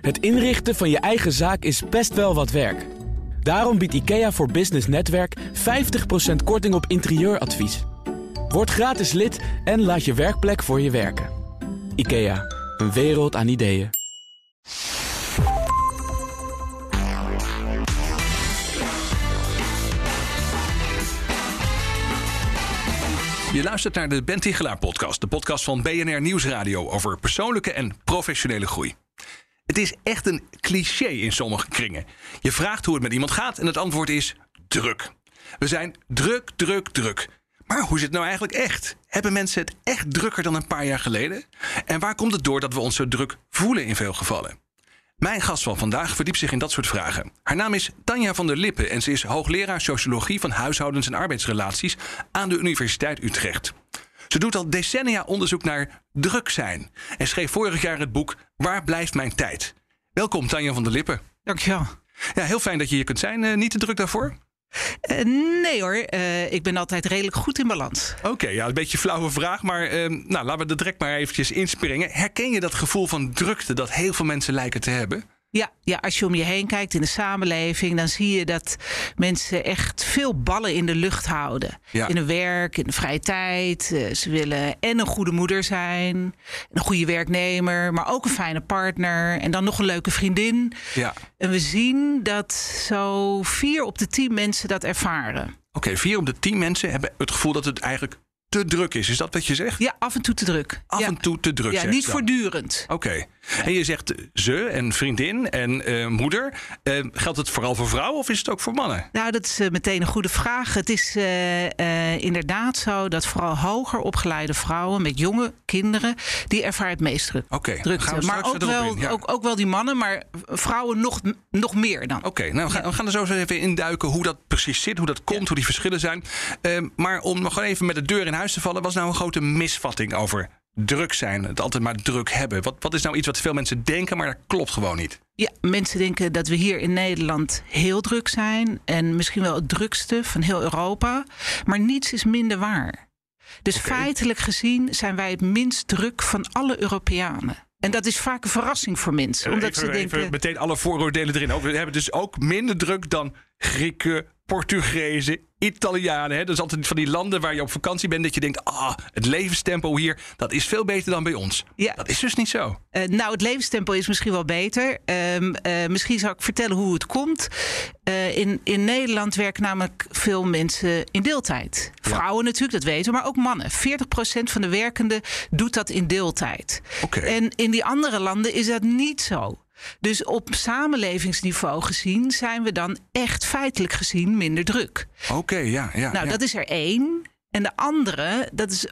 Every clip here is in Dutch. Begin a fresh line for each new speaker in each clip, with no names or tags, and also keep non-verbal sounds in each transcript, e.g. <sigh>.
Het inrichten van je eigen zaak is best wel wat werk. Daarom biedt IKEA voor Business Netwerk 50% korting op interieuradvies. Word gratis lid en laat je werkplek voor je werken. IKEA, een wereld aan ideeën.
Je luistert naar de Ben Tichelaar podcast, de podcast van BNR Nieuwsradio over persoonlijke en professionele groei. Het is echt een cliché in sommige kringen. Je vraagt hoe het met iemand gaat en het antwoord is druk. We zijn druk, druk, druk. Maar hoe zit het nou eigenlijk echt? Hebben mensen het echt drukker dan een paar jaar geleden? En waar komt het door dat we ons zo druk voelen in veel gevallen? Mijn gast van vandaag verdiept zich in dat soort vragen. Haar naam is Tanja van der Lippen en ze is hoogleraar sociologie van huishoudens en arbeidsrelaties aan de Universiteit Utrecht. Ze doet al decennia onderzoek naar druk zijn en schreef vorig jaar het boek Waar blijft mijn tijd? Welkom Tanja van der Lippen.
Dankjewel.
Ja, heel fijn dat je hier kunt zijn. Uh, niet te druk daarvoor?
Uh, nee hoor, uh, ik ben altijd redelijk goed in balans.
Oké, okay, ja, een beetje een flauwe vraag, maar nou, laten we er direct maar eventjes inspringen. Herken je dat gevoel van drukte dat heel veel mensen lijken te hebben?
Ja, ja, als je om je heen kijkt in de samenleving, dan zie je dat mensen echt veel ballen in de lucht houden. In hun werk, in de vrije tijd. Uh, ze willen en een goede moeder zijn, een goede werknemer, maar ook een fijne partner en dan nog een leuke vriendin.
Ja.
En we zien dat zo vier op de tien mensen dat ervaren.
Oké, okay, vier op de tien mensen hebben het gevoel dat het eigenlijk te druk is. Is dat wat je zegt?
Ja, af en toe te druk.
Af
ja.
en toe te druk.
Ja, niet voortdurend.
Oké. Okay. En je zegt ze en vriendin en uh, moeder. Uh, geldt het vooral voor vrouwen of is het ook voor mannen?
Nou, dat is uh, meteen een goede vraag. Het is inderdaad zo dat vooral hoger opgeleide vrouwen met jonge kinderen, die ervaren het meest druk.
Oké,
okay, maar ook wel,
in, ja.
ook, ook wel die mannen, maar vrouwen nog, nog meer dan.
Oké, okay, nou we gaan, we gaan er zo eens even induiken hoe dat precies zit, hoe dat komt, hoe die verschillen zijn. Ehm, maar om nog even met de deur in huis te vallen, was nou een grote misvatting over druk zijn, het altijd maar druk hebben. Wat, wat is nou iets wat veel mensen denken, maar dat klopt gewoon niet?
Ja, mensen denken dat we hier in Nederland heel druk zijn en misschien wel het drukste van heel Europa, maar niets is minder waar. Dus okay. feitelijk gezien zijn wij het minst druk van alle Europeanen. En dat is vaak een verrassing voor mensen. Omdat
even,
ze denken.
Even meteen alle vooroordelen erin. We hebben dus ook minder druk dan Grieken, Portugezen, Italianen. Hè? Dat is altijd van die landen waar je op vakantie bent. Dat je denkt, ah, het levenstempo hier, dat is veel beter dan bij ons.
Ja.
Dat is dus niet zo.
Uh, nou, het levenstempo is misschien wel beter. Uh, uh, misschien zal ik vertellen hoe het komt. in, in Nederland werken namelijk veel mensen in deeltijd. Vrouwen ja. natuurlijk, dat weten we, maar ook mannen. 40% van de werkenden doet dat in deeltijd.
Okay.
En in die andere landen is dat niet zo. Dus op samenlevingsniveau gezien zijn we dan echt feitelijk gezien minder druk.
Oké, okay, ja, ja.
Nou,
ja.
dat is er één. En de andere, dat is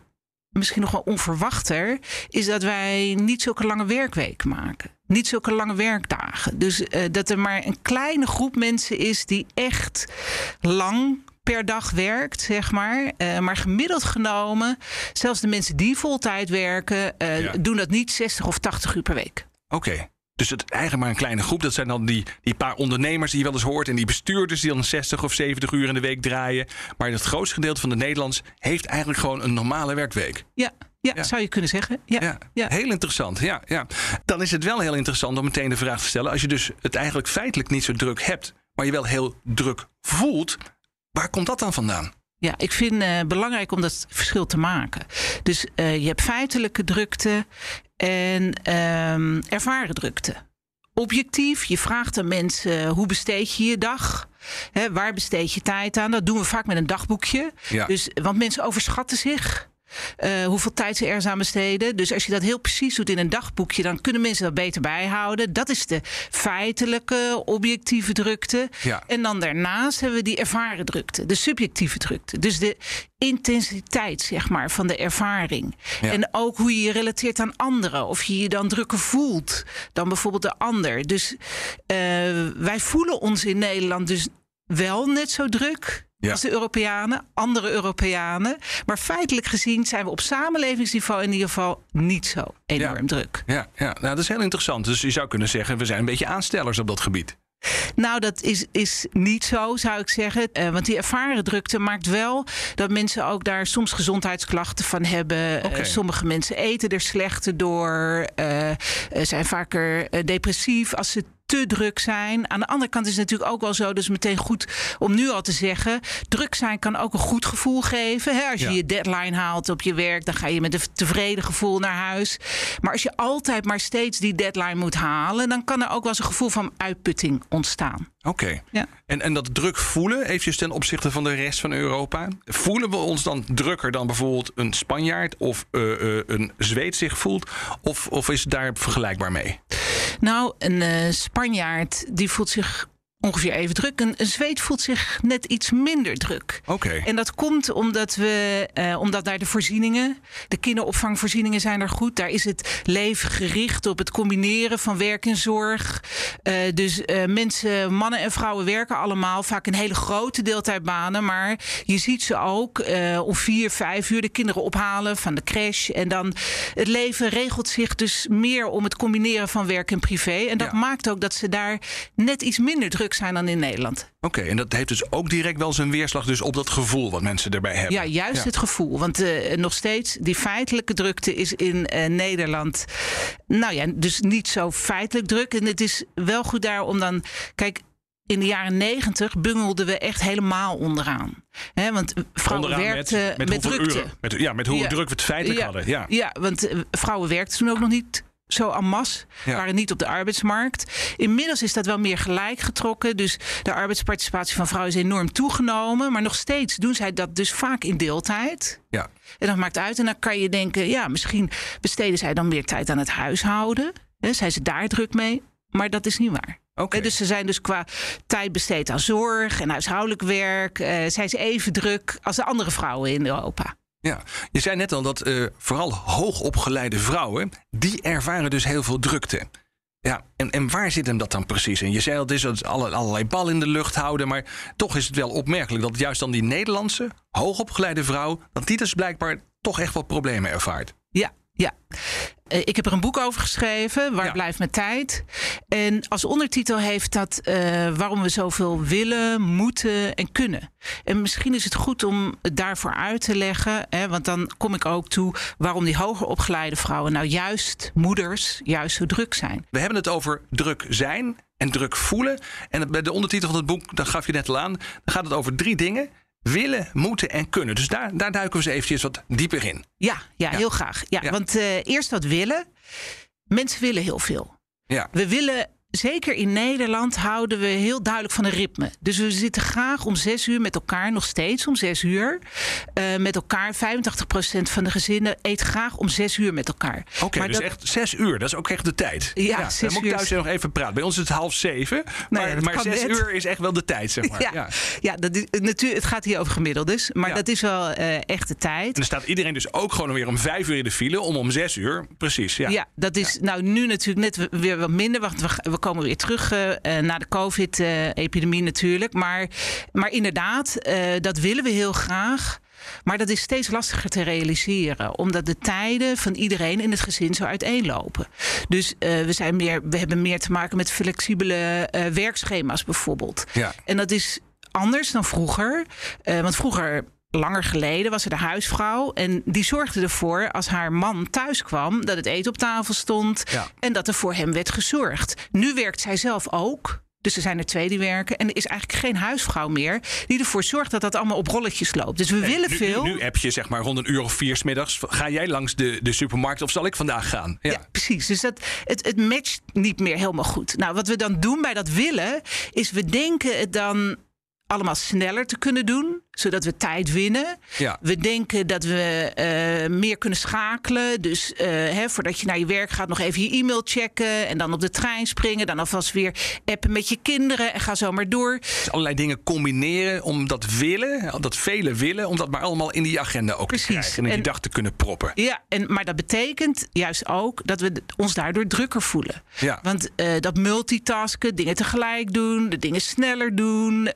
misschien nog wel onverwachter, is dat wij niet zulke lange werkweken maken. Niet zulke lange werkdagen. Dus uh, dat er maar een kleine groep mensen is die echt lang per dag werkt, zeg maar. Uh, maar gemiddeld genomen, zelfs de mensen die voltijd werken, uh, ja. doen dat niet 60 of 80 uur per week.
Oké. Okay. Dus het eigenlijk maar een kleine groep. Dat zijn dan die, die paar ondernemers die je wel eens hoort. En die bestuurders die dan 60 of 70 uur in de week draaien. Maar het grootste gedeelte van de Nederlands heeft eigenlijk gewoon een normale werkweek.
Ja, ja, ja, zou je kunnen zeggen. Ja,
ja, ja, Heel interessant. Ja, ja. Dan is het wel heel interessant om meteen de vraag te stellen. Als je dus het eigenlijk feitelijk niet zo druk hebt. Maar je wel heel druk voelt. Waar komt dat dan vandaan?
Ja, ik vind het uh, belangrijk om dat verschil te maken. Dus uh, je hebt feitelijke drukte en um, ervaren drukte. Objectief, je vraagt aan mensen hoe besteed je je dag? Hè, waar besteed je tijd aan? Dat doen we vaak met een dagboekje.
Ja.
Dus, want mensen overschatten zich. Uh, hoeveel tijd ze er aan besteden. Dus als je dat heel precies doet in een dagboekje, dan kunnen mensen dat beter bijhouden. Dat is de feitelijke, objectieve drukte.
Ja.
En dan daarnaast hebben we die ervaren drukte, de subjectieve drukte. Dus de intensiteit, zeg maar, van de ervaring.
Ja.
En ook hoe je je relateert aan anderen. Of je je dan drukker voelt dan bijvoorbeeld de ander. Dus uh, wij voelen ons in Nederland dus wel net zo druk
Ja.
als de Europeanen, andere Europeanen. Maar feitelijk gezien zijn we op samenlevingsniveau in ieder geval niet zo enorm
Ja.
druk.
Ja, ja. Nou, dat is heel interessant. Dus je zou kunnen zeggen, we zijn een beetje aanstellers op dat gebied.
Nou, dat is, is niet zo, zou ik zeggen. Uh, want die ervaren drukte maakt wel dat mensen ook daar soms gezondheidsklachten van hebben.
Okay.
Uh, sommige mensen eten er slechter door, uh, zijn vaker depressief als ze te druk zijn. Aan de andere kant is het natuurlijk ook wel zo, dus meteen goed om nu al te zeggen, druk zijn kan ook een goed gevoel geven. Hè? Als je
Ja.
je deadline haalt op je werk, dan ga je met een tevreden gevoel naar huis. Maar als je altijd maar steeds die deadline moet halen, dan kan er ook wel eens een gevoel van uitputting ontstaan.
Oké.
Ja.
En, en dat druk voelen, eventjes ten opzichte van de rest van Europa. Voelen we ons dan drukker dan bijvoorbeeld een Spanjaard of eh, eh, een Zweed zich voelt? Of, of is het daar vergelijkbaar mee?
Nou, een eh, Spanjaard die voelt zich ongeveer even druk. Een, een Zweed voelt zich net iets minder druk.
Oké.
En dat komt omdat we, eh, omdat daar de voorzieningen, de kinderopvangvoorzieningen zijn er goed. Daar is het leven gericht op het combineren van werk en zorg. Eh, dus eh, mensen, mannen en vrouwen werken allemaal vaak in hele grote deeltijdbanen. Maar je ziet ze ook om vier, vijf uur de kinderen ophalen van de crash. En dan het leven regelt zich dus meer om het combineren van werk en privé. En dat
Ja.
maakt ook dat ze daar net iets minder druk zijn dan in Nederland.
Oké, en dat heeft dus ook direct wel zijn weerslag dus op dat gevoel wat mensen erbij hebben.
Ja, juist
Ja.
het gevoel. Want eh, nog steeds, die feitelijke drukte is in eh, Nederland. Nou ja, dus niet zo feitelijk druk. En het is wel goed daar om dan. Kijk. In de jaren negentig bungelden we echt helemaal onderaan. Hè, want vrouwen
Onderaan
werkten met,
hoeveel
drukte.
uren? Met, ja, met hoe
Ja.
druk we het feitelijk hadden. Ja.
Ja, want eh, vrouwen werkten toen ook nog niet zo en masse.
Ja.
Waren niet op de arbeidsmarkt. Inmiddels is dat wel meer gelijk getrokken. Dus de arbeidsparticipatie van vrouwen is enorm toegenomen. Maar nog steeds doen zij dat dus vaak in deeltijd.
Ja.
En dat maakt uit. En dan kan je denken, ja, misschien besteden zij dan meer tijd aan het huishouden. Hè, zijn ze daar druk mee? Maar dat is niet waar.
Oké.
Hè, Dus ze zijn dus qua tijd besteed aan zorg en huishoudelijk werk. eh, zijn ze even druk als de andere vrouwen in Europa.
Ja, je zei net al dat eh, vooral hoogopgeleide vrouwen, die ervaren dus heel veel drukte. Ja, en, en waar zit hem dat dan precies in? Je zei al, het is dat alle, allerlei bal in de lucht houden, maar toch is het wel opmerkelijk dat juist dan die Nederlandse hoogopgeleide vrouw, dat die dus blijkbaar toch echt wel problemen ervaart.
Ja, ja. Eh, ik heb er een boek over geschreven, Waar
Ja.
blijft mijn tijd? En als ondertitel heeft dat eh, waarom we zoveel willen, moeten en kunnen. En misschien is het goed om het daarvoor uit te leggen, hè, want dan kom ik ook toe waarom die hoger opgeleide vrouwen, nou juist moeders, juist zo druk zijn.
We hebben het over druk zijn en druk voelen. En bij de ondertitel van het boek, dat gaf je net al aan, dan gaat het over drie dingen. Willen, moeten en kunnen. Dus daar, daar duiken we eens eventjes wat dieper in.
Ja, ja,
Ja.
heel graag. Ja,
Ja.
Want eh, eerst wat willen. Mensen willen heel veel.
Ja,
We willen, zeker in Nederland, houden we heel duidelijk van een ritme. Dus we zitten graag om zes uur met elkaar, nog steeds om zes uur. Eh, met elkaar, 85% van de gezinnen eet graag om zes uur met elkaar.
Oké,
Maar
dus
dat-
echt zes uur. Dat is ook echt de tijd.
Ja,
dan
zes
moet ik thuis
is-
nog even praten. Bij ons is het half zeven. Maar,
ja,
maar zes
net.
uur is echt wel de tijd, zeg maar. <laughs>
Ja,
Ja.
ja. dat is, natuurlijk, het gaat hier over gemiddeldes. Maar
Ja.
dat is wel eh echt de tijd.
En dan staat iedereen dus ook gewoon weer om vijf uur in de file. Om om zes uur. Precies, ja.
Ja, dat is nou nu natuurlijk net weer wat minder. Want we, we komen weer terug eh, eh, na de COVID-epidemie natuurlijk. Maar, maar inderdaad, eh, dat willen we heel graag. Maar dat is steeds lastiger te realiseren, omdat de tijden van iedereen in het gezin zo uiteenlopen. Dus we, zijn meer, we hebben meer te maken met flexibele werkschema's bijvoorbeeld.
Ja.
En dat is anders dan vroeger. Want vroeger, langer geleden, was er de huisvrouw. En die zorgde ervoor, als haar man thuis kwam, dat het eten op tafel stond.
Ja.
En dat er voor hem werd gezorgd. Nu werkt zij zelf ook. Dus er zijn er twee die werken. En er is eigenlijk geen huisvrouw meer die ervoor zorgt dat dat allemaal op rolletjes loopt. Dus we willen
nu,
veel.
Nu, nu app je zeg maar rond een uur of vier 's middags. Ga jij langs de, de supermarkt of zal ik vandaag gaan? Ja.
Ja, precies. Dus dat, het, het matcht niet meer helemaal goed. Nou, wat we dan doen bij dat willen, is we denken het dan allemaal sneller te kunnen doen, zodat we tijd winnen.
Ja.
We denken dat we eh, meer kunnen schakelen. Dus eh, hè, voordat je naar je werk gaat, nog even je e-mail checken. En dan op de trein springen. Dan alvast weer appen met je kinderen. En ga zo maar door.
Dus allerlei dingen combineren om dat willen, dat vele willen, om dat maar allemaal in die agenda ook
Precies.
te krijgen. En in die dag te kunnen proppen.
Ja, en, maar dat betekent juist ook dat we ons daardoor drukker voelen.
Ja.
Want eh, dat multitasken, dingen tegelijk doen, de dingen sneller doen,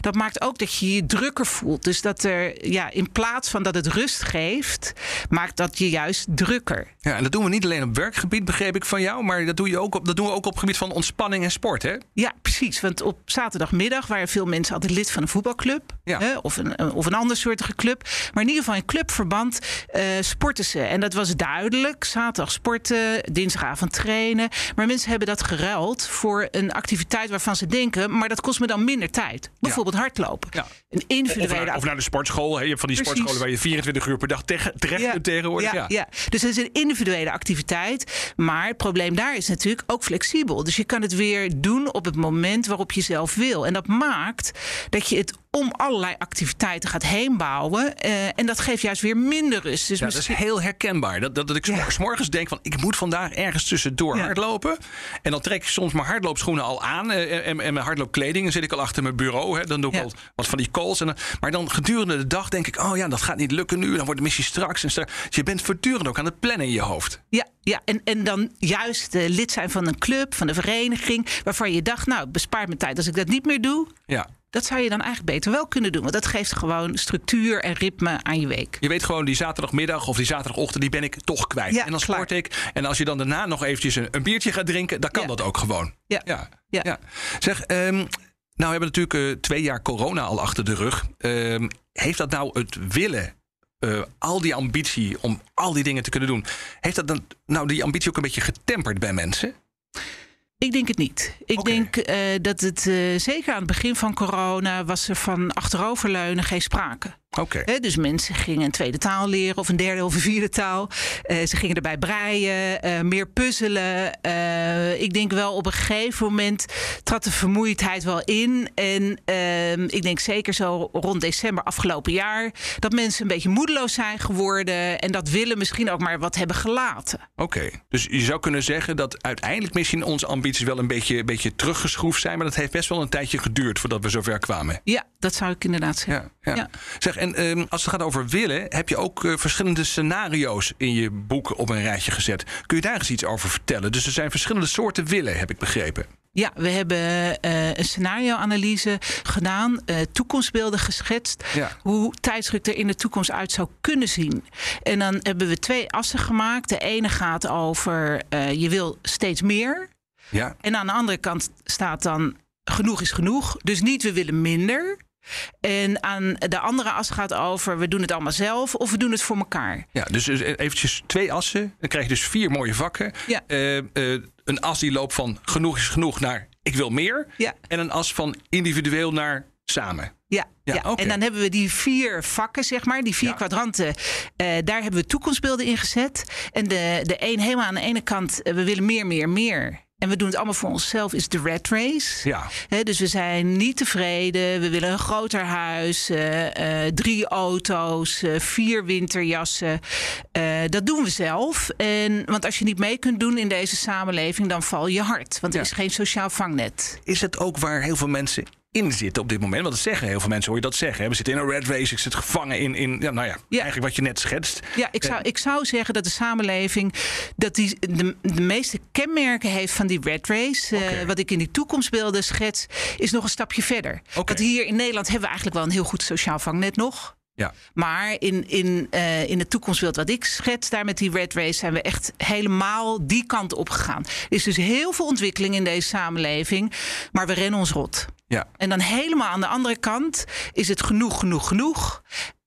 dat maakt ook dat je je drukker voelt voelt. Dus dat er, ja, in plaats van dat het rust geeft, maakt dat je juist drukker.
Ja, en dat doen we niet alleen op werkgebied, begreep ik van jou, maar dat, doe je ook op, dat doen we ook op het gebied van ontspanning en sport, hè?
Ja, precies. Want op zaterdagmiddag waren veel mensen altijd lid van een voetbalclub
Ja.
hè, of, een, of een andersoortige club. Maar in ieder geval in clubverband eh, sporten ze. En dat was duidelijk. Zaterdag sporten, dinsdagavond trainen. Maar mensen hebben dat geruild voor een activiteit waarvan ze denken, maar dat kost me dan minder tijd. Bijvoorbeeld hardlopen.
Ja.
Een individuele
naar, of naar de sportschool. Hè? Je hebt van die
Precies.
sportscholen waar je 24 uur per dag terecht kunt tegenwoordig.
Ja, ja. Dus het is een individuele activiteit. Maar het probleem daar is natuurlijk ook flexibel. Dus je kan het weer doen op het moment waarop je zelf wil. En dat maakt dat je het om allerlei activiteiten gaat heen bouwen. eh, en dat geeft juist weer minder rust. Dus
Ja, dat is
misschien-
heel herkenbaar. Dat, dat, dat ik
Ja.
s morgens denk van ik moet vandaag ergens tussendoor
Ja.
hardlopen. En dan trek ik soms mijn hardloopschoenen al aan eh, en, en mijn hardloopkleding. En zit ik al achter mijn bureau. Hè. Dan doe ik al wat van die calls. En dan, maar dan gedurende de dag denk ik, oh ja, dat gaat niet lukken nu. Dan wordt de missie straks. En straks. Dus je bent voortdurend ook aan het plannen in je hoofd.
Ja, ja en, en dan juist eh, lid zijn van een club, van een vereniging. waarvan je dacht, nou, het bespaart me tijd als ik dat niet meer doe.
Ja.
Dat zou je dan eigenlijk beter wel kunnen doen. Want dat geeft gewoon structuur en ritme aan je week.
Je weet gewoon, die zaterdagmiddag of die zaterdagochtend, die ben ik toch kwijt.
Ja,
en dan sport ik. En als je dan daarna nog eventjes een, een biertje gaat drinken, dan kan
Ja.
dat ook gewoon.
Ja.
Ja.
Ja.
ja. Zeg, ehm, nou we hebben natuurlijk eh, twee jaar corona al achter de rug. Ehm, heeft dat nou het willen, eh, al die ambitie om al die dingen te kunnen doen, heeft dat dan nou die ambitie ook een beetje getemperd bij mensen?
Ik denk het niet. Ik denk eh, dat het eh, zeker aan het begin van corona was er van achteroverleunen geen sprake.
Oké.
Dus mensen gingen een tweede taal leren of een derde of een vierde taal. Eh, ze gingen erbij breien, eh, meer puzzelen. Eh, ik denk wel op een gegeven moment trad de vermoeidheid wel in. En ehm, ik denk zeker zo rond december afgelopen jaar dat mensen een beetje moedeloos zijn geworden en dat willen misschien ook maar wat hebben gelaten.
Oké, dus je zou kunnen zeggen dat uiteindelijk misschien onze ambities wel een beetje, een beetje teruggeschroefd zijn. Maar dat heeft best wel een tijdje geduurd voordat we zover kwamen.
Ja, dat zou ik inderdaad zeggen.
Ja, ja.
Ja.
Zeg, en ehm, als het gaat over willen, heb je ook eh, verschillende scenario's in je boek op een rijtje gezet. Kun je daar eens iets over vertellen? Dus er zijn verschillende soorten willen, heb ik begrepen.
Ja, we hebben eh, een scenario-analyse gedaan, eh, toekomstbeelden geschetst.
Ja.
Hoe tijdsdruk er in de toekomst uit zou kunnen zien. En dan hebben we twee assen gemaakt. De ene gaat over je wil steeds meer.
Ja,
En aan de andere kant staat dan genoeg is genoeg. Dus niet we willen minder. En aan de andere as gaat over we doen het allemaal zelf of we doen het voor elkaar.
ja dus eh, eventjes twee assen. Dan krijg je dus vier mooie vakken.
Ja.
Eh, eh, een as die loopt van genoeg is genoeg naar ik wil meer.
Ja.
En een as van individueel naar samen.
Ja,
Ja,
en dan hebben we die vier vakken, zeg maar, die vier
Ja.
kwadranten. eh, daar hebben we toekomstbeelden in gezet. En de, de een helemaal aan de ene kant, we willen meer, meer, meer. En we doen het allemaal voor onszelf, is de red race.
Ja.
Dus we zijn niet tevreden. We willen een groter huis, eh, eh, drie auto's, eh, vier winterjassen. Dat doen we zelf. En, want als je niet mee kunt doen in deze samenleving, dan val je hard. Want er
Ja.
is geen sociaal vangnet.
Is het ook waar heel veel mensen in zitten op dit moment? Want dat zeggen heel veel mensen, hoor je dat zeggen. hè? We zitten in een red race, ik zit gevangen in, in ja, nou ja,
Ja.
eigenlijk wat je net schetst.
Ja, ik zou, ik zou zeggen dat de samenleving dat die de, de meeste kenmerken heeft van die red race. Eh, wat ik in die toekomstbeelden schets, is nog een stapje verder.
Oké.
Want hier in Nederland hebben we eigenlijk wel een heel goed sociaal vangnet nog.
Ja.
Maar in, in, eh, in het toekomstbeeld wat ik schets, daar met die red race, zijn we echt helemaal die kant op gegaan. Er is dus heel veel ontwikkeling in deze samenleving, maar we rennen ons rot.
Ja.
En dan helemaal aan de andere kant is het genoeg, genoeg, genoeg.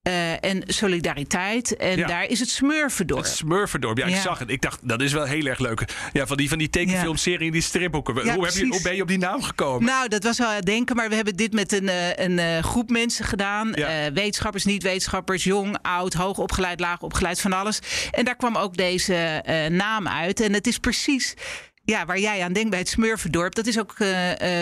Eh, en solidariteit. En
Ja.
daar is het smurfen door.
Het Smurfendorp, ja, ik
Ja.
zag het. Ik dacht, dat is wel heel erg leuk. Ja, van die, van die tekenfilmserie, die stripboeken. Hoe, heb je, hoe ben je op die naam gekomen?
Nou, dat was wel het denken, maar we hebben dit met een, eh, een eh, groep mensen gedaan. Wetenschappers, niet-wetenschappers, jong, oud, hoog opgeleid, laag opgeleid, van alles. En daar kwam ook deze naam uit. En het is precies. Ja, waar jij aan denkt bij het Smurfendorp, dat is ook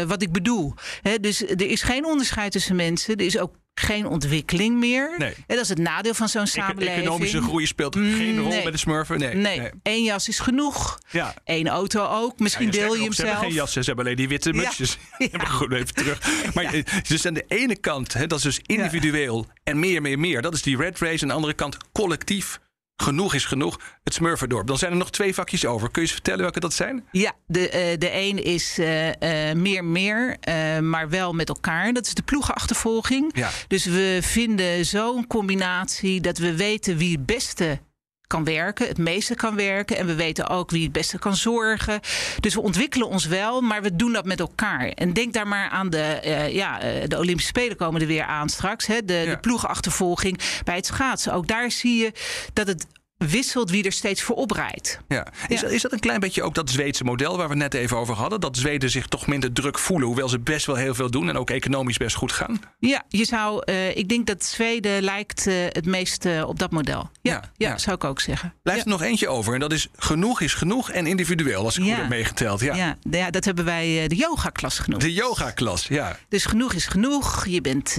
wat ik bedoel. Dus er is geen onderscheid tussen mensen. Er is ook geen ontwikkeling meer.
Nee.
En dat is het nadeel van zo'n samenleving.
Economische groei speelt geen rol
nee.
bij de smurfen. Nee.
Nee, één jas is genoeg.
Ja.
Eén auto ook. Misschien
Ja,
deel je hem
ze hebben
zelf.
geen jassen, ze hebben alleen die witte mutsjes. <laughs>
Ja.
Maar goed, even terug. <laughs> Maar eh, dus aan de ene kant, hè, dat is dus individueel en meer, meer, meer. Dat is die red race. En aan de andere kant collectief Genoeg is genoeg, het Smurfendorp. Dan zijn er nog twee vakjes over. Kun je eens vertellen welke dat zijn?
Ja, de, uh, de een is uh, uh, meer meer, maar wel met elkaar. Dat is de ploegenachtervolging.
Ja.
Dus we vinden zo'n combinatie dat we weten wie het beste kan werken, het meeste kan werken. En we weten ook wie het beste kan zorgen. Dus we ontwikkelen ons wel, maar we doen dat met elkaar. En denk daar maar aan de, uh, ja, de Olympische Spelen komen er weer aan straks. Hè? De,
Ja.
de ploegenachtervolging bij het schaatsen. Ook daar zie je dat het wisselt wie er steeds voor oprijdt.
Ja. Is,
Ja.
is dat een klein beetje ook dat Zweedse model waar we net even over hadden? Dat Zweden zich toch minder druk voelen, hoewel ze best wel heel veel doen en ook economisch best goed gaan?
Ja, je zou, eh, ik denk dat Zweden lijkt eh, het meest eh, op dat model. Ja,
Ja,
ja,
ja.
zou ik ook zeggen.
Blijft er nog eentje over en dat is genoeg is genoeg en individueel, als ik goed heb meegeteld. Ja.
Ja, dat hebben wij de yoga-klas genoemd.
De yoga-klas, ja.
Dus genoeg is genoeg. Je bent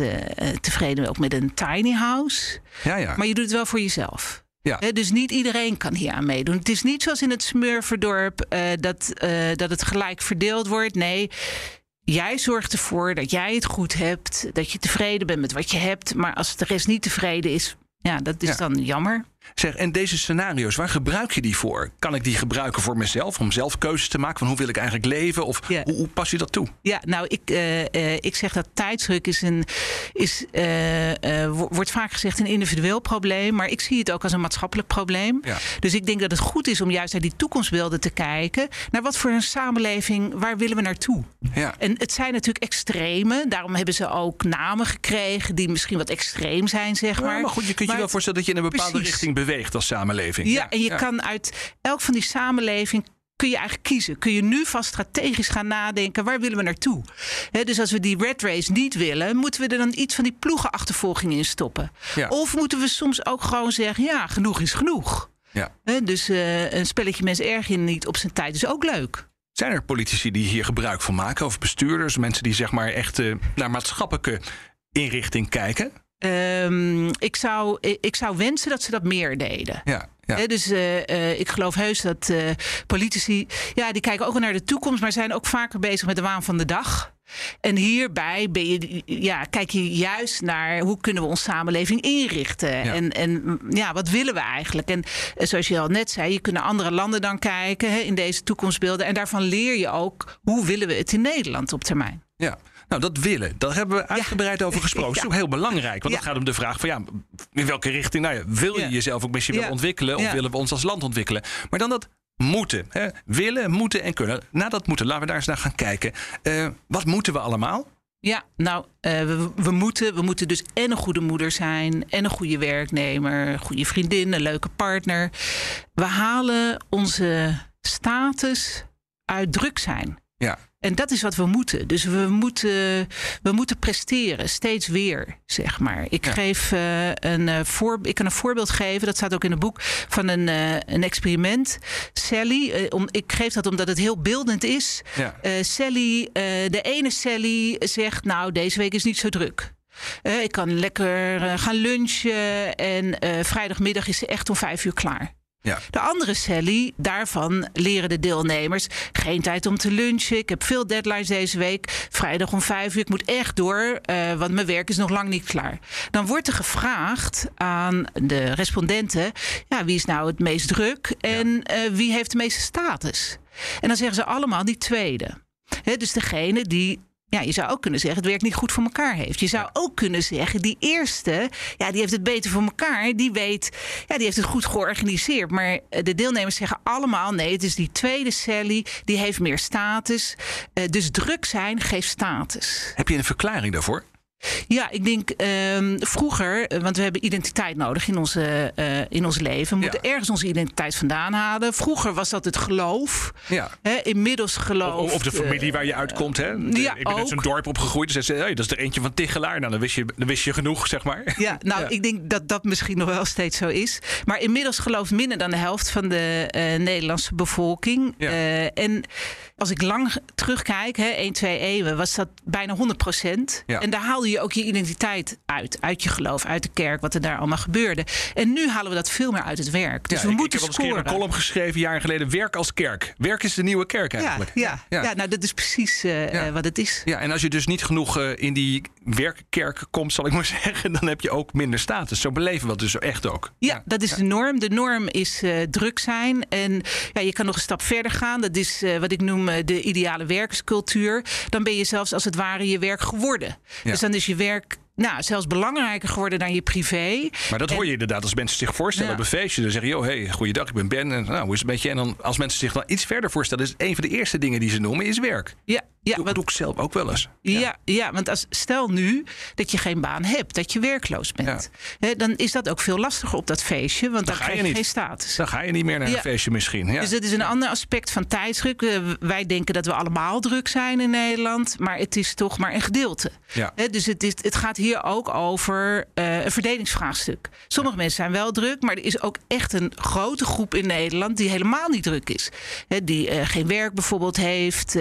tevreden ook met een tiny house.
Ja, ja.
Maar je doet het wel voor jezelf.
Ja.
Dus niet iedereen kan hier aan meedoen. Het is niet zoals in het Smurfendorp eh, dat, eh, dat het gelijk verdeeld wordt. Nee, jij zorgt ervoor dat jij het goed hebt. Dat je tevreden bent met wat je hebt. Maar als de rest niet tevreden is, ja, dat is
Ja.
dan jammer.
Zeg, en deze scenario's, waar gebruik je die voor? Kan ik die gebruiken voor mezelf, om zelf keuzes te maken van hoe wil ik eigenlijk leven? Of
Ja.
hoe, hoe pas je dat toe?
Ja, nou, ik, eh, eh, ik zeg dat tijdsdruk is een, is, eh, wo- wordt vaak gezegd een individueel probleem. Maar ik zie het ook als een maatschappelijk probleem.
Ja.
Dus ik denk dat het goed is om juist naar die toekomstbeelden te kijken. Naar wat voor een samenleving, waar willen we naartoe?
Ja.
En het zijn natuurlijk extreme. Daarom hebben ze ook namen gekregen die misschien wat extreem zijn, zeg maar.
Maar goed, je kunt je wel voorstellen dat je in een bepaalde
Precies.
richting beweegt als samenleving.
Ja, en je kan uit elk van die samenleving kun je eigenlijk kiezen. Kun je nu vast strategisch gaan nadenken, waar willen we naartoe? Hè, dus als we die red race niet willen, moeten we er dan iets van die ploegenachtervolging in stoppen.
Ja.
Of moeten we soms ook gewoon zeggen, ja, genoeg is genoeg.
Ja.
Hè, dus eh, een spelletje mensen erg je niet op zijn tijd is ook leuk.
Zijn er politici die hier gebruik van maken? Of bestuurders, mensen die zeg maar echt eh, naar maatschappelijke inrichting kijken?
Ehm, ik, zou, ik zou wensen dat ze dat meer deden.
Ja,
dus eh, eh, ik geloof heus dat eh, politici, ja, die kijken ook wel naar de toekomst, maar zijn ook vaker bezig met de waan van de dag. En hierbij ben je, ja, kijk je juist naar hoe kunnen we onze samenleving inrichten.
Ja.
En, en ja, wat willen we eigenlijk? En eh, zoals je al net zei, je kunt naar andere landen dan kijken hè, in deze toekomstbeelden. En daarvan leer je ook hoe willen we het in Nederland op termijn.
ja. Nou, dat willen, daar hebben we uitgebreid over gesproken. <laughs> Dat is ook heel belangrijk. Want het gaat om de vraag van ja, in welke richting, nou ja, wil je jezelf ook misschien wel ontwikkelen? Of willen we ons als land ontwikkelen? Maar dan dat moeten. Hè? Willen, moeten en kunnen. Na dat moeten, laten we daar eens naar gaan kijken. Eh, wat moeten we allemaal?
Ja, nou, eh, we, we, moeten, we moeten dus en een goede moeder zijn, en een goede werknemer, een goede vriendin, een leuke partner. We halen onze status uit druk zijn.
Ja.
En dat is wat we moeten. Dus we moeten, we moeten presteren, steeds weer, zeg maar. Ik,
Ja.
geef, eh, een, eh, voor, ik kan een voorbeeld geven, dat staat ook in het boek, van een, eh, een experiment. Sally, om, ik geef dat omdat het heel beeldend is.
Ja.
Sally, de ene Sally zegt, nou, deze week is niet zo druk. Ik kan lekker gaan lunchen en eh, vrijdagmiddag is ze echt om vijf uur klaar.
Ja.
De andere Sally, daarvan leren de deelnemers geen tijd om te lunchen. Ik heb veel deadlines deze week. Vrijdag om vijf uur. Ik moet echt door, eh, want mijn werk is nog lang niet klaar. Dan wordt er gevraagd aan de respondenten: ja, wie is nou het meest druk en eh, wie heeft de meeste status? En dan zeggen ze allemaal die tweede. Dus degene die. Ja, je zou ook kunnen zeggen, het werk niet goed voor elkaar heeft. Je zou ook kunnen zeggen, die eerste, ja, die heeft het beter voor elkaar. Die weet, ja, die heeft het goed georganiseerd. Maar eh, de deelnemers zeggen allemaal, nee, het is die tweede Sally, die heeft meer status. Eh, dus druk zijn geeft status.
Heb je een verklaring daarvoor?
Ja, ik denk ehm, vroeger, eh, want we hebben identiteit nodig in, onze, eh, in ons leven. We moeten
Ja.
ergens onze identiteit vandaan halen. Vroeger was dat het geloof.
Ja.
Hè, inmiddels geloof.
Of, of de familie waar je uitkomt. Hè? De-
ja,
ik ben uit
ook.
zo'n dorp opgegroeid. Dus hey, dat is er eentje van Tichelaar. Nou, dan wist je, dan wist je genoeg, zeg maar.
Ja, nou,
Ja.
ik denk dat dat misschien nog wel steeds zo is. Maar inmiddels gelooft minder dan de helft van de eh, Nederlandse bevolking.
Ja.
Eh, en als ik lang terugkijk, hè, 1, 2 eeuwen, was dat bijna 100 procent.
Ja.
En daar haalde je ook je identiteit uit. Uit je geloof, uit de kerk, wat er daar allemaal gebeurde. En nu halen we dat veel meer uit het werk. Dus
Ja,
we
ik,
moeten
ik heb eens een keer
scoren.
een column geschreven, jaren geleden. Werk als kerk. Werk is de nieuwe kerk
ja,
eigenlijk.
ja, ja. nou dat is precies eh,
Ja.
eh, wat het is.
Ja, en als je dus niet genoeg eh, in die werkkerk komt, zal ik maar <laughs> zeggen, dan heb je ook minder status. Zo beleven we het dus echt ook.
Ja, dat is de norm. De norm is druk zijn. En ja, je kan nog een stap verder gaan. Dat is wat ik noem eh, de ideale werkscultuur. Dan ben je zelfs als het ware je werk geworden.
Ja.
Dus dan is je werk nou, zelfs belangrijker geworden dan je privé.
Maar dat hoor je inderdaad als mensen zich voorstellen
Ja.
op een feestje. Dan zeggen, joh, hey, goeiedag, ik ben Ben. En nou, hoe is het met je? En dan, als mensen zich dan iets verder voorstellen, is een van de eerste dingen die ze noemen, is werk.
Ja, ja,
dat doe ik zelf ook wel eens.
Ja, ja. want als, stel nu dat je geen baan hebt, dat je werkloos bent. Hè, dan is dat ook veel lastiger op dat feestje, want dan,
ga je
krijg je
niet.
geen status.
Dan ga je niet meer naar een feestje misschien. Ja.
Dus dat is een ander aspect van tijdsdruk. Eh, wij denken dat we allemaal druk zijn in Nederland, maar het is toch maar een gedeelte.
Ja.
Hè, dus het, is, het gaat hier ook over eh, een verdelingsvraagstuk. Sommige mensen zijn wel druk, maar er is ook echt een grote groep in Nederland die helemaal niet druk is. Hè, die eh, geen werk bijvoorbeeld heeft,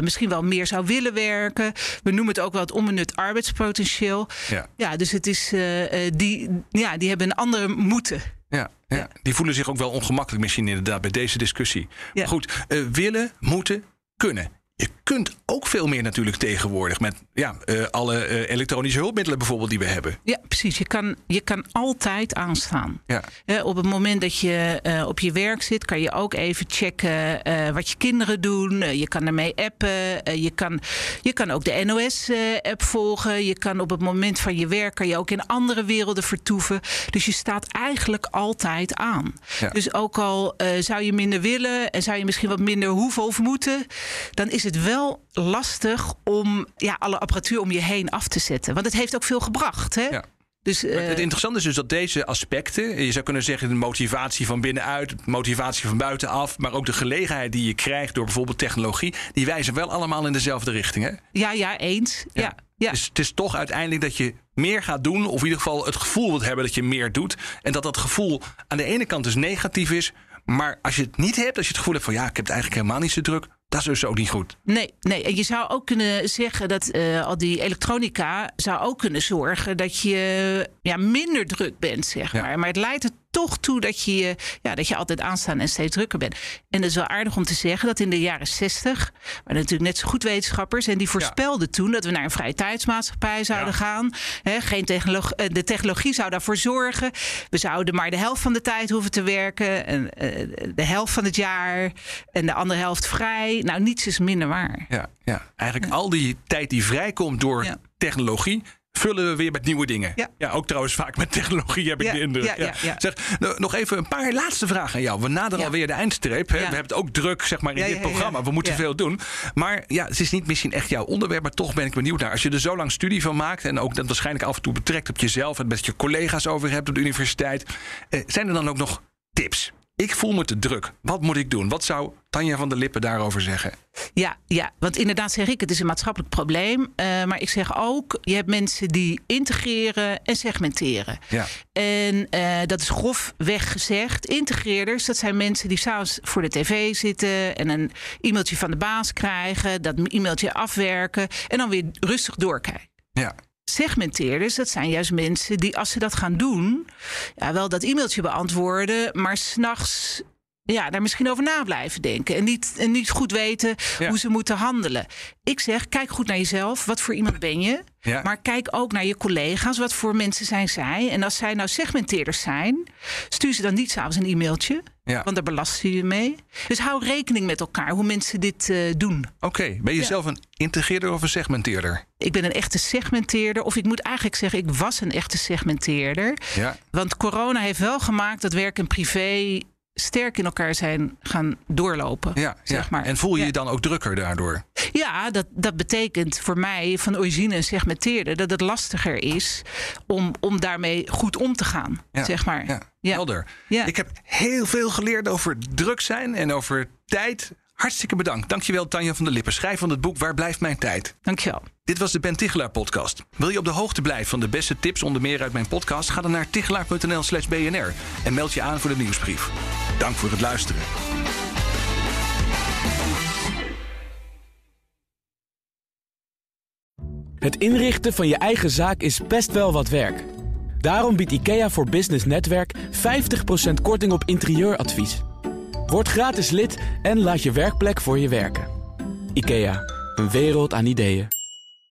misschien wel meer zou willen werken. We noemen het ook wel het onbenut arbeidspotentieel.
Ja.
Ja, dus het is, eh, eh, die, ja, die hebben een andere moeten.
Ja, ja. die voelen zich ook wel ongemakkelijk misschien inderdaad bij deze discussie.
Ja.
Maar Goed, eh, willen, moeten, kunnen. Je kunt ook veel meer natuurlijk tegenwoordig met ja, eh, alle eh, elektronische hulpmiddelen bijvoorbeeld die we hebben.
Ja, precies. Je kan, je kan altijd aanstaan.
Ja.
Hè, op het moment dat je eh, op je werk zit, kan je ook even checken eh, wat je kinderen doen. Eh, je kan ermee appen. Eh, je, kan, je kan ook de NOS-app volgen. Je kan op het moment van je werk kan je ook in andere werelden vertoeven. Dus je staat eigenlijk altijd aan.
Ja.
Dus ook al eh, zou je minder willen en zou je misschien wat minder hoeven of moeten, dan is het wel lastig om ja, alle apparatuur om je heen af te zetten. Want het heeft ook veel gebracht. Hè?
Ja.
Dus,
Maar
eh,
het interessante is dus dat deze aspecten, je zou kunnen zeggen de motivatie van binnenuit, motivatie van buitenaf, maar ook de gelegenheid die je krijgt door bijvoorbeeld technologie, die wijzen wel allemaal in dezelfde richting. Hè?
ja, ja, eens. Ja. Ja.
Dus het is toch uiteindelijk dat je meer gaat doen, of in ieder geval het gevoel wilt hebben dat je meer doet. En dat dat gevoel aan de ene kant dus negatief is, maar als je het niet hebt, als je het gevoel hebt van ja, ik heb het eigenlijk helemaal niet zo druk, dat is dus ook niet goed.
Nee, nee. En je zou ook kunnen zeggen dat eh, al die elektronica zou ook kunnen zorgen dat je ja, minder druk bent, zeg
Ja.
maar. Maar het leidt er toch toe dat je, ja, dat je altijd aanstaan en steeds drukker bent. En het is wel aardig om te zeggen dat in de jaren 60 waren natuurlijk net zo goed wetenschappers en die voorspelden toen dat we naar een vrije tijdsmaatschappij zouden
Ja.
gaan. Hè, geen technolog- eh, de technologie zou daarvoor zorgen. We zouden maar de helft van de tijd hoeven te werken. En, eh, de helft van het jaar. En de andere helft vrij. Nou, niets is minder waar.
Ja, ja. eigenlijk al die tijd die vrijkomt door technologie. Vullen we weer met nieuwe dingen.
Ja.
ook trouwens vaak met technologie heb ik de indruk.
ja.
Zeg, nou, nog even een paar laatste vragen aan jou. We naderen alweer de eindstreep. Hè? We hebben het ook druk zeg maar, in dit programma. We moeten veel doen. Maar ja, het is niet misschien echt jouw onderwerp. Maar toch ben ik benieuwd naar. Als je er zo lang studie van maakt. En ook dat waarschijnlijk af en toe betrekt op jezelf. En met je collega's over hebt op de universiteit. Eh, zijn er dan ook nog tips? Ik voel me te druk. Wat moet ik doen? Wat zou Tanja van der Lippen daarover zeggen?
Ja, ja, want inderdaad zeg ik, het is een maatschappelijk probleem. Eh, maar ik zeg ook, je hebt mensen die integreren en segmenteren.
Ja.
En eh, dat is grofweg gezegd. Integreerders, dat zijn mensen die s'avonds voor de tv zitten... en een e-mailtje van de baas krijgen, dat e-mailtje afwerken... en dan weer rustig doorkijken.
Ja.
Segmenteerders, dat zijn juist mensen die als ze dat gaan doen... Ja, wel dat e-mailtje beantwoorden, maar s'nachts... Ja, daar misschien over na blijven denken. En niet, en niet goed weten
Ja.
hoe ze moeten handelen. Ik zeg, kijk goed naar jezelf. Wat voor iemand ben je?
Ja.
Maar kijk ook naar je collega's. Wat voor mensen zijn zij? En als zij nou segmenteerders zijn... stuur ze dan niet s'avonds een e-mailtje.
Ja.
Want daar belast je mee. Dus hou rekening met elkaar hoe mensen dit eh, doen.
Oké, ben je
Ja.
zelf een integreerder of een segmenteerder?
Ik ben een echte segmenteerder. Of ik moet eigenlijk zeggen, ik was een echte segmenteerder.
Ja.
Want corona heeft wel gemaakt dat werk en privé sterk in elkaar zijn gaan doorlopen.
Ja,
zeg
ja.
maar.
En voel je
Ja.
je dan ook drukker daardoor?
Ja, dat, dat betekent voor mij van origine segmenteerde dat het lastiger is om, om daarmee goed om te gaan.
Ja,
Zeg maar.
Ja, helder.
Ja.
Ik heb heel veel geleerd over druk zijn en over tijd. Hartstikke bedankt. Dankjewel Tanja van der Lippen, schrijf van het boek Waar blijft mijn tijd?
Dankjewel.
Dit was de Ben podcast. Wil je op de hoogte blijven van de beste tips onder meer uit mijn podcast? Ga dan naar tichelaar.nl slash bnr en meld je aan voor de nieuwsbrief. Dank voor het luisteren.
Het inrichten van je eigen zaak is best wel wat werk. Daarom biedt IKEA voor Business Netwerk 50% korting op interieuradvies. Word gratis lid en laat je werkplek voor je werken. IKEA, een wereld aan ideeën.